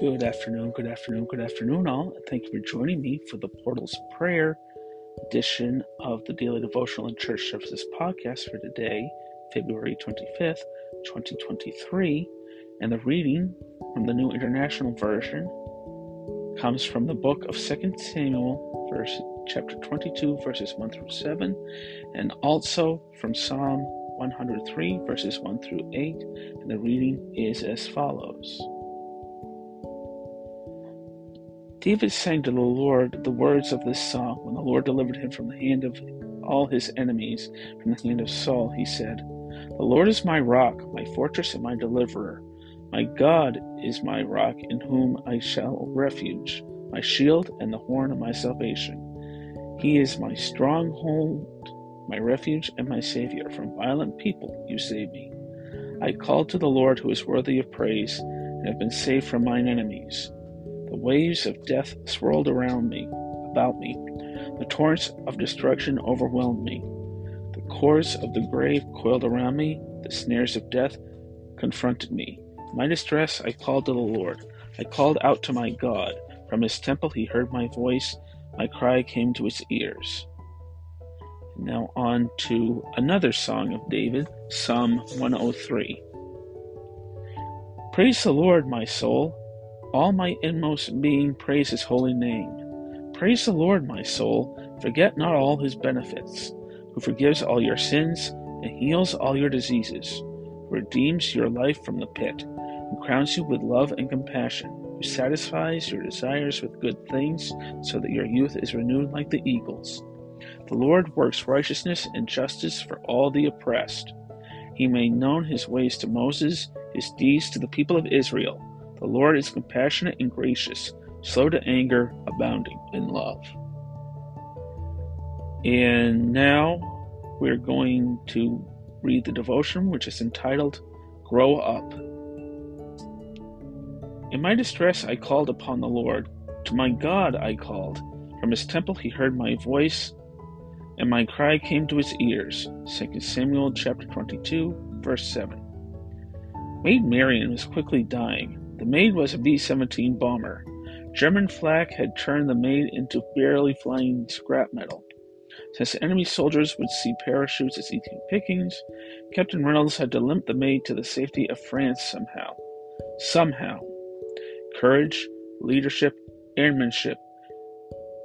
Good afternoon, good afternoon, good afternoon, all. Thank you for joining me for the Portals Prayer edition of the Daily Devotional and Church Services podcast for today, February 25th, 2023. And the reading from the New International Version comes from the book of 2 Samuel, verse, chapter 22, verses 1 through 7, and also from Psalm 103, verses 1 through 8. And the reading is as follows. David sang to the Lord the words of this song when the Lord delivered him from the hand of all his enemies, from the hand of Saul. He said, The Lord is my rock, my fortress, and my deliverer. My God is my rock, in whom I shall refuge, my shield and the horn of my salvation. He is my stronghold, my refuge, and my Savior. From violent people you save me. I called to the Lord, who is worthy of praise, and have been saved from mine enemies. The waves of death swirled around me, about me. The torrents of destruction overwhelmed me. The cords of the grave coiled around me. The snares of death confronted me. In my distress, I called to the Lord. I called out to my God. From his temple, he heard my voice. My cry came to his ears. Now, on to another song of David, Psalm 103. Praise the Lord, my soul. All my inmost being praise his holy name. Praise the Lord, my soul. Forget not all his benefits, who forgives all your sins and heals all your diseases, who redeems your life from the pit, and crowns you with love and compassion, who satisfies your desires with good things, so that your youth is renewed like the eagles. The Lord works righteousness and justice for all the oppressed. He made known his ways to Moses, his deeds to the people of Israel. The Lord is compassionate and gracious, slow to anger, abounding in love. And now we're going to read the devotion, which is entitled Grow Up. In my distress, I called upon the Lord. To my God, I called. From his temple, he heard my voice, and my cry came to his ears. 2 Samuel chapter 22, verse 7. Maid Marian was quickly dying. The Maid was a B 17 bomber. German flak had turned the Maid into barely flying scrap metal. Since enemy soldiers would see parachutes as easy pickings, Captain Reynolds had to limp the Maid to the safety of France somehow. Somehow. Courage, leadership, airmanship.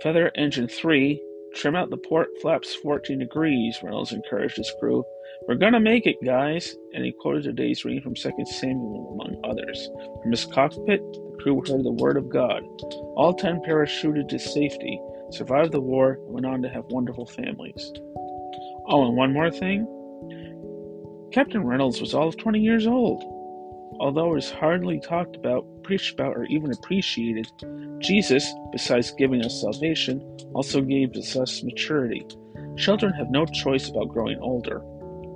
Feather Engine 3, trim out the port flaps 14 degrees, Reynolds encouraged his crew. We're gonna make it, guys. And he quoted today's reading from 2 Samuel, among others. From his cockpit, the crew heard the word of God. All ten parachuted to safety, survived the war, and went on to have wonderful families. Oh, and one more thing. Captain Reynolds was all of 20 years old. Although it is hardly talked about, preached about, or even appreciated, Jesus, besides giving us salvation, also gave us maturity. Children have no choice about growing older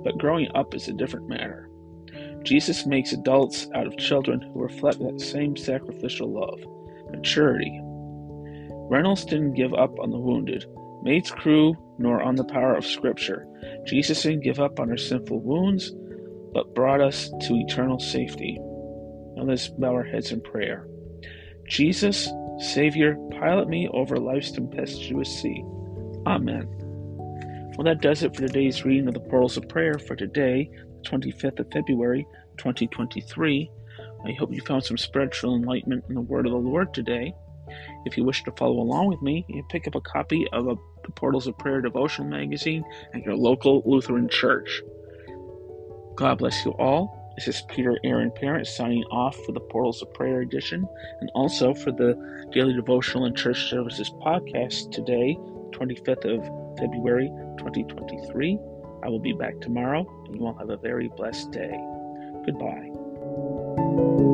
but growing up is a different matter. Jesus makes adults out of children who reflect that same sacrificial love, maturity. Reynolds didn't give up on the wounded, Maid's crew, nor on the power of Scripture. Jesus didn't give up on our sinful wounds, but brought us to eternal safety. Now let's bow our heads in prayer. Jesus, Savior, pilot me over life's tempestuous sea. Amen. Well, that does it for today's reading of the Portals of Prayer for today, the 25th of February, 2023. I hope you found some spiritual enlightenment in the Word of the Lord today. If you wish to follow along with me, you pick up a copy of a, the Portals of Prayer devotional magazine at your local Lutheran church. God bless you all. This is Peter Aaron Parent signing off for the Portals of Prayer edition and also for the Daily Devotional and Church Services podcast today, 25th of February 2023. I will be back tomorrow, and you all have a very blessed day. Goodbye.